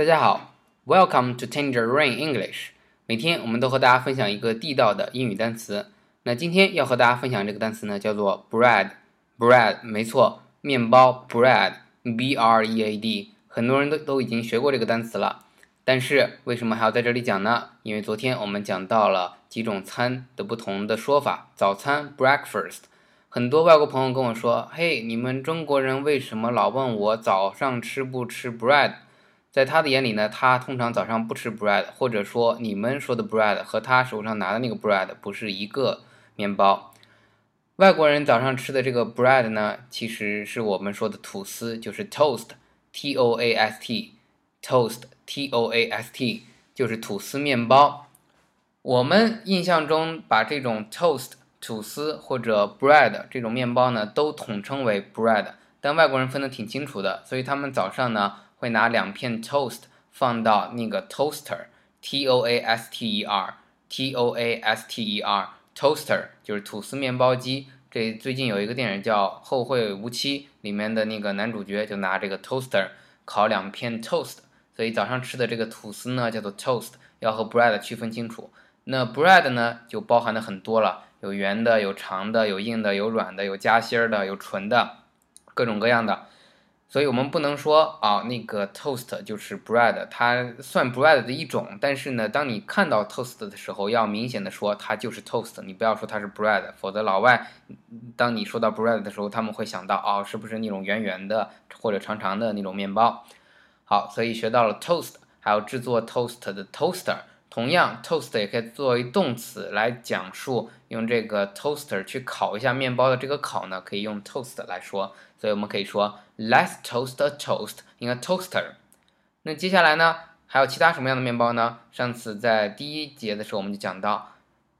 大家好，Welcome to Tangerine English。每天我们都和大家分享一个地道的英语单词。那今天要和大家分享这个单词呢，叫做 bread。bread，没错，面包 bread，b r e a d。很多人都都已经学过这个单词了，但是为什么还要在这里讲呢？因为昨天我们讲到了几种餐的不同的说法。早餐 breakfast。很多外国朋友跟我说：“嘿，你们中国人为什么老问我早上吃不吃 bread？” 在他的眼里呢，他通常早上不吃 bread，或者说你们说的 bread 和他手上拿的那个 bread 不是一个面包。外国人早上吃的这个 bread 呢，其实是我们说的吐司，就是 toast，t o a s t，toast，t o a s t，就是吐司面包。我们印象中把这种 toast。吐司或者 bread 这种面包呢，都统称为 bread，但外国人分得挺清楚的，所以他们早上呢会拿两片 toast 放到那个 toaster，t o a s t e r，t o a s t e r，toaster 就是吐司面包机。这最近有一个电影叫《后会无期》，里面的那个男主角就拿这个 toaster 烤两片 toast，所以早上吃的这个吐司呢叫做 toast，要和 bread 区分清楚。那 bread 呢就包含的很多了。有圆的，有长的，有硬的，有软的，有夹心儿的，有纯的，各种各样的。所以我们不能说啊，那个 toast 就是 bread，它算 bread 的一种。但是呢，当你看到 toast 的时候，要明显的说它就是 toast，你不要说它是 bread，否则老外当你说到 bread 的时候，他们会想到哦，是不是那种圆圆的或者长长的那种面包？好，所以学到了 toast，还有制作 toast 的 toaster。同样，toast 也可以作为动词来讲述用这个 toaster 去烤一下面包的这个烤呢，可以用 toast 来说。所以我们可以说，Let's toast a toast in a toaster。那接下来呢，还有其他什么样的面包呢？上次在第一节的时候我们就讲到，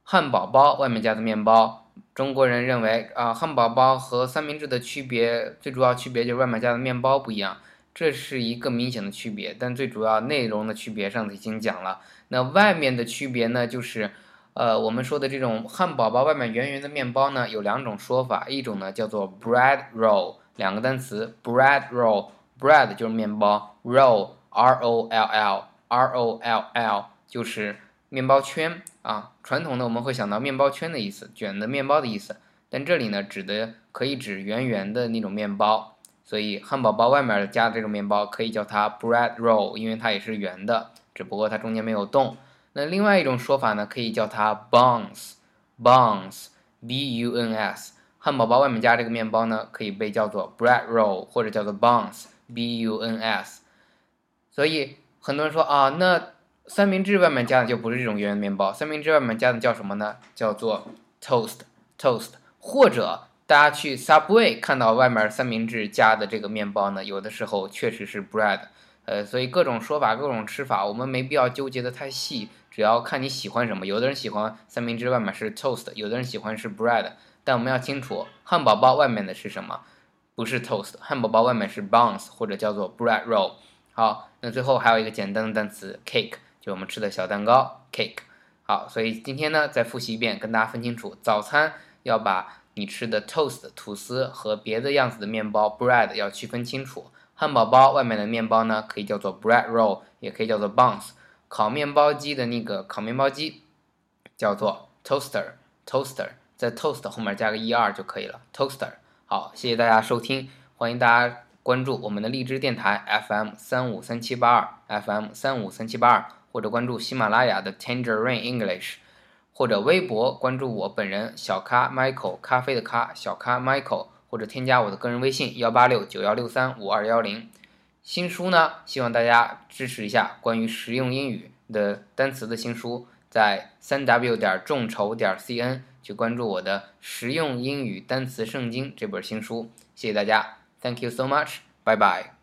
汉堡包外面加的面包。中国人认为啊，汉堡包和三明治的区别，最主要区别就是外面加的面包不一样。这是一个明显的区别，但最主要内容的区别上次已经讲了。那外面的区别呢，就是，呃，我们说的这种汉堡包外面圆圆的面包呢，有两种说法，一种呢叫做 bread roll，两个单词，bread roll，bread 就是面包，roll r o l l r o l l 就是面包圈啊。传统的我们会想到面包圈的意思，卷的面包的意思，但这里呢指的可以指圆圆的那种面包。所以汉堡包外面加的这种面包可以叫它 bread roll，因为它也是圆的，只不过它中间没有洞。那另外一种说法呢，可以叫它 buns，buns，b u n s。汉堡包外面加这个面包呢，可以被叫做 bread roll，或者叫做 buns，b u n s。所以很多人说啊，那三明治外面加的就不是这种圆圆面包，三明治外面加的叫什么呢？叫做 toast，toast，或者。大家去 Subway 看到外面三明治加的这个面包呢，有的时候确实是 bread，呃，所以各种说法、各种吃法，我们没必要纠结的太细，只要看你喜欢什么。有的人喜欢三明治外面是 toast，有的人喜欢是 bread，但我们要清楚，汉堡包外面的是什么？不是 toast，汉堡包外面是 buns 或者叫做 bread roll。好，那最后还有一个简单的单词 cake，就我们吃的小蛋糕 cake。好，所以今天呢再复习一遍，跟大家分清楚，早餐要把。你吃的 toast 吐司和别的样子的面包 bread 要区分清楚。汉堡包外面的面包呢，可以叫做 bread roll，也可以叫做 buns。烤面包机的那个烤面包机叫做 toaster，toaster，在 toast 后面加个 er 就可以了，toaster。好，谢谢大家收听，欢迎大家关注我们的荔枝电台 FM 三五三七八二 FM 三五三七八二，或者关注喜马拉雅的 Tangerine English。或者微博关注我本人小咖 Michael 咖啡的咖小咖 Michael，或者添加我的个人微信幺八六九幺六三五二幺零。新书呢，希望大家支持一下关于实用英语的单词的新书，在三 w 点众筹点 cn 去关注我的实用英语单词圣经这本新书。谢谢大家，Thank you so much，拜拜。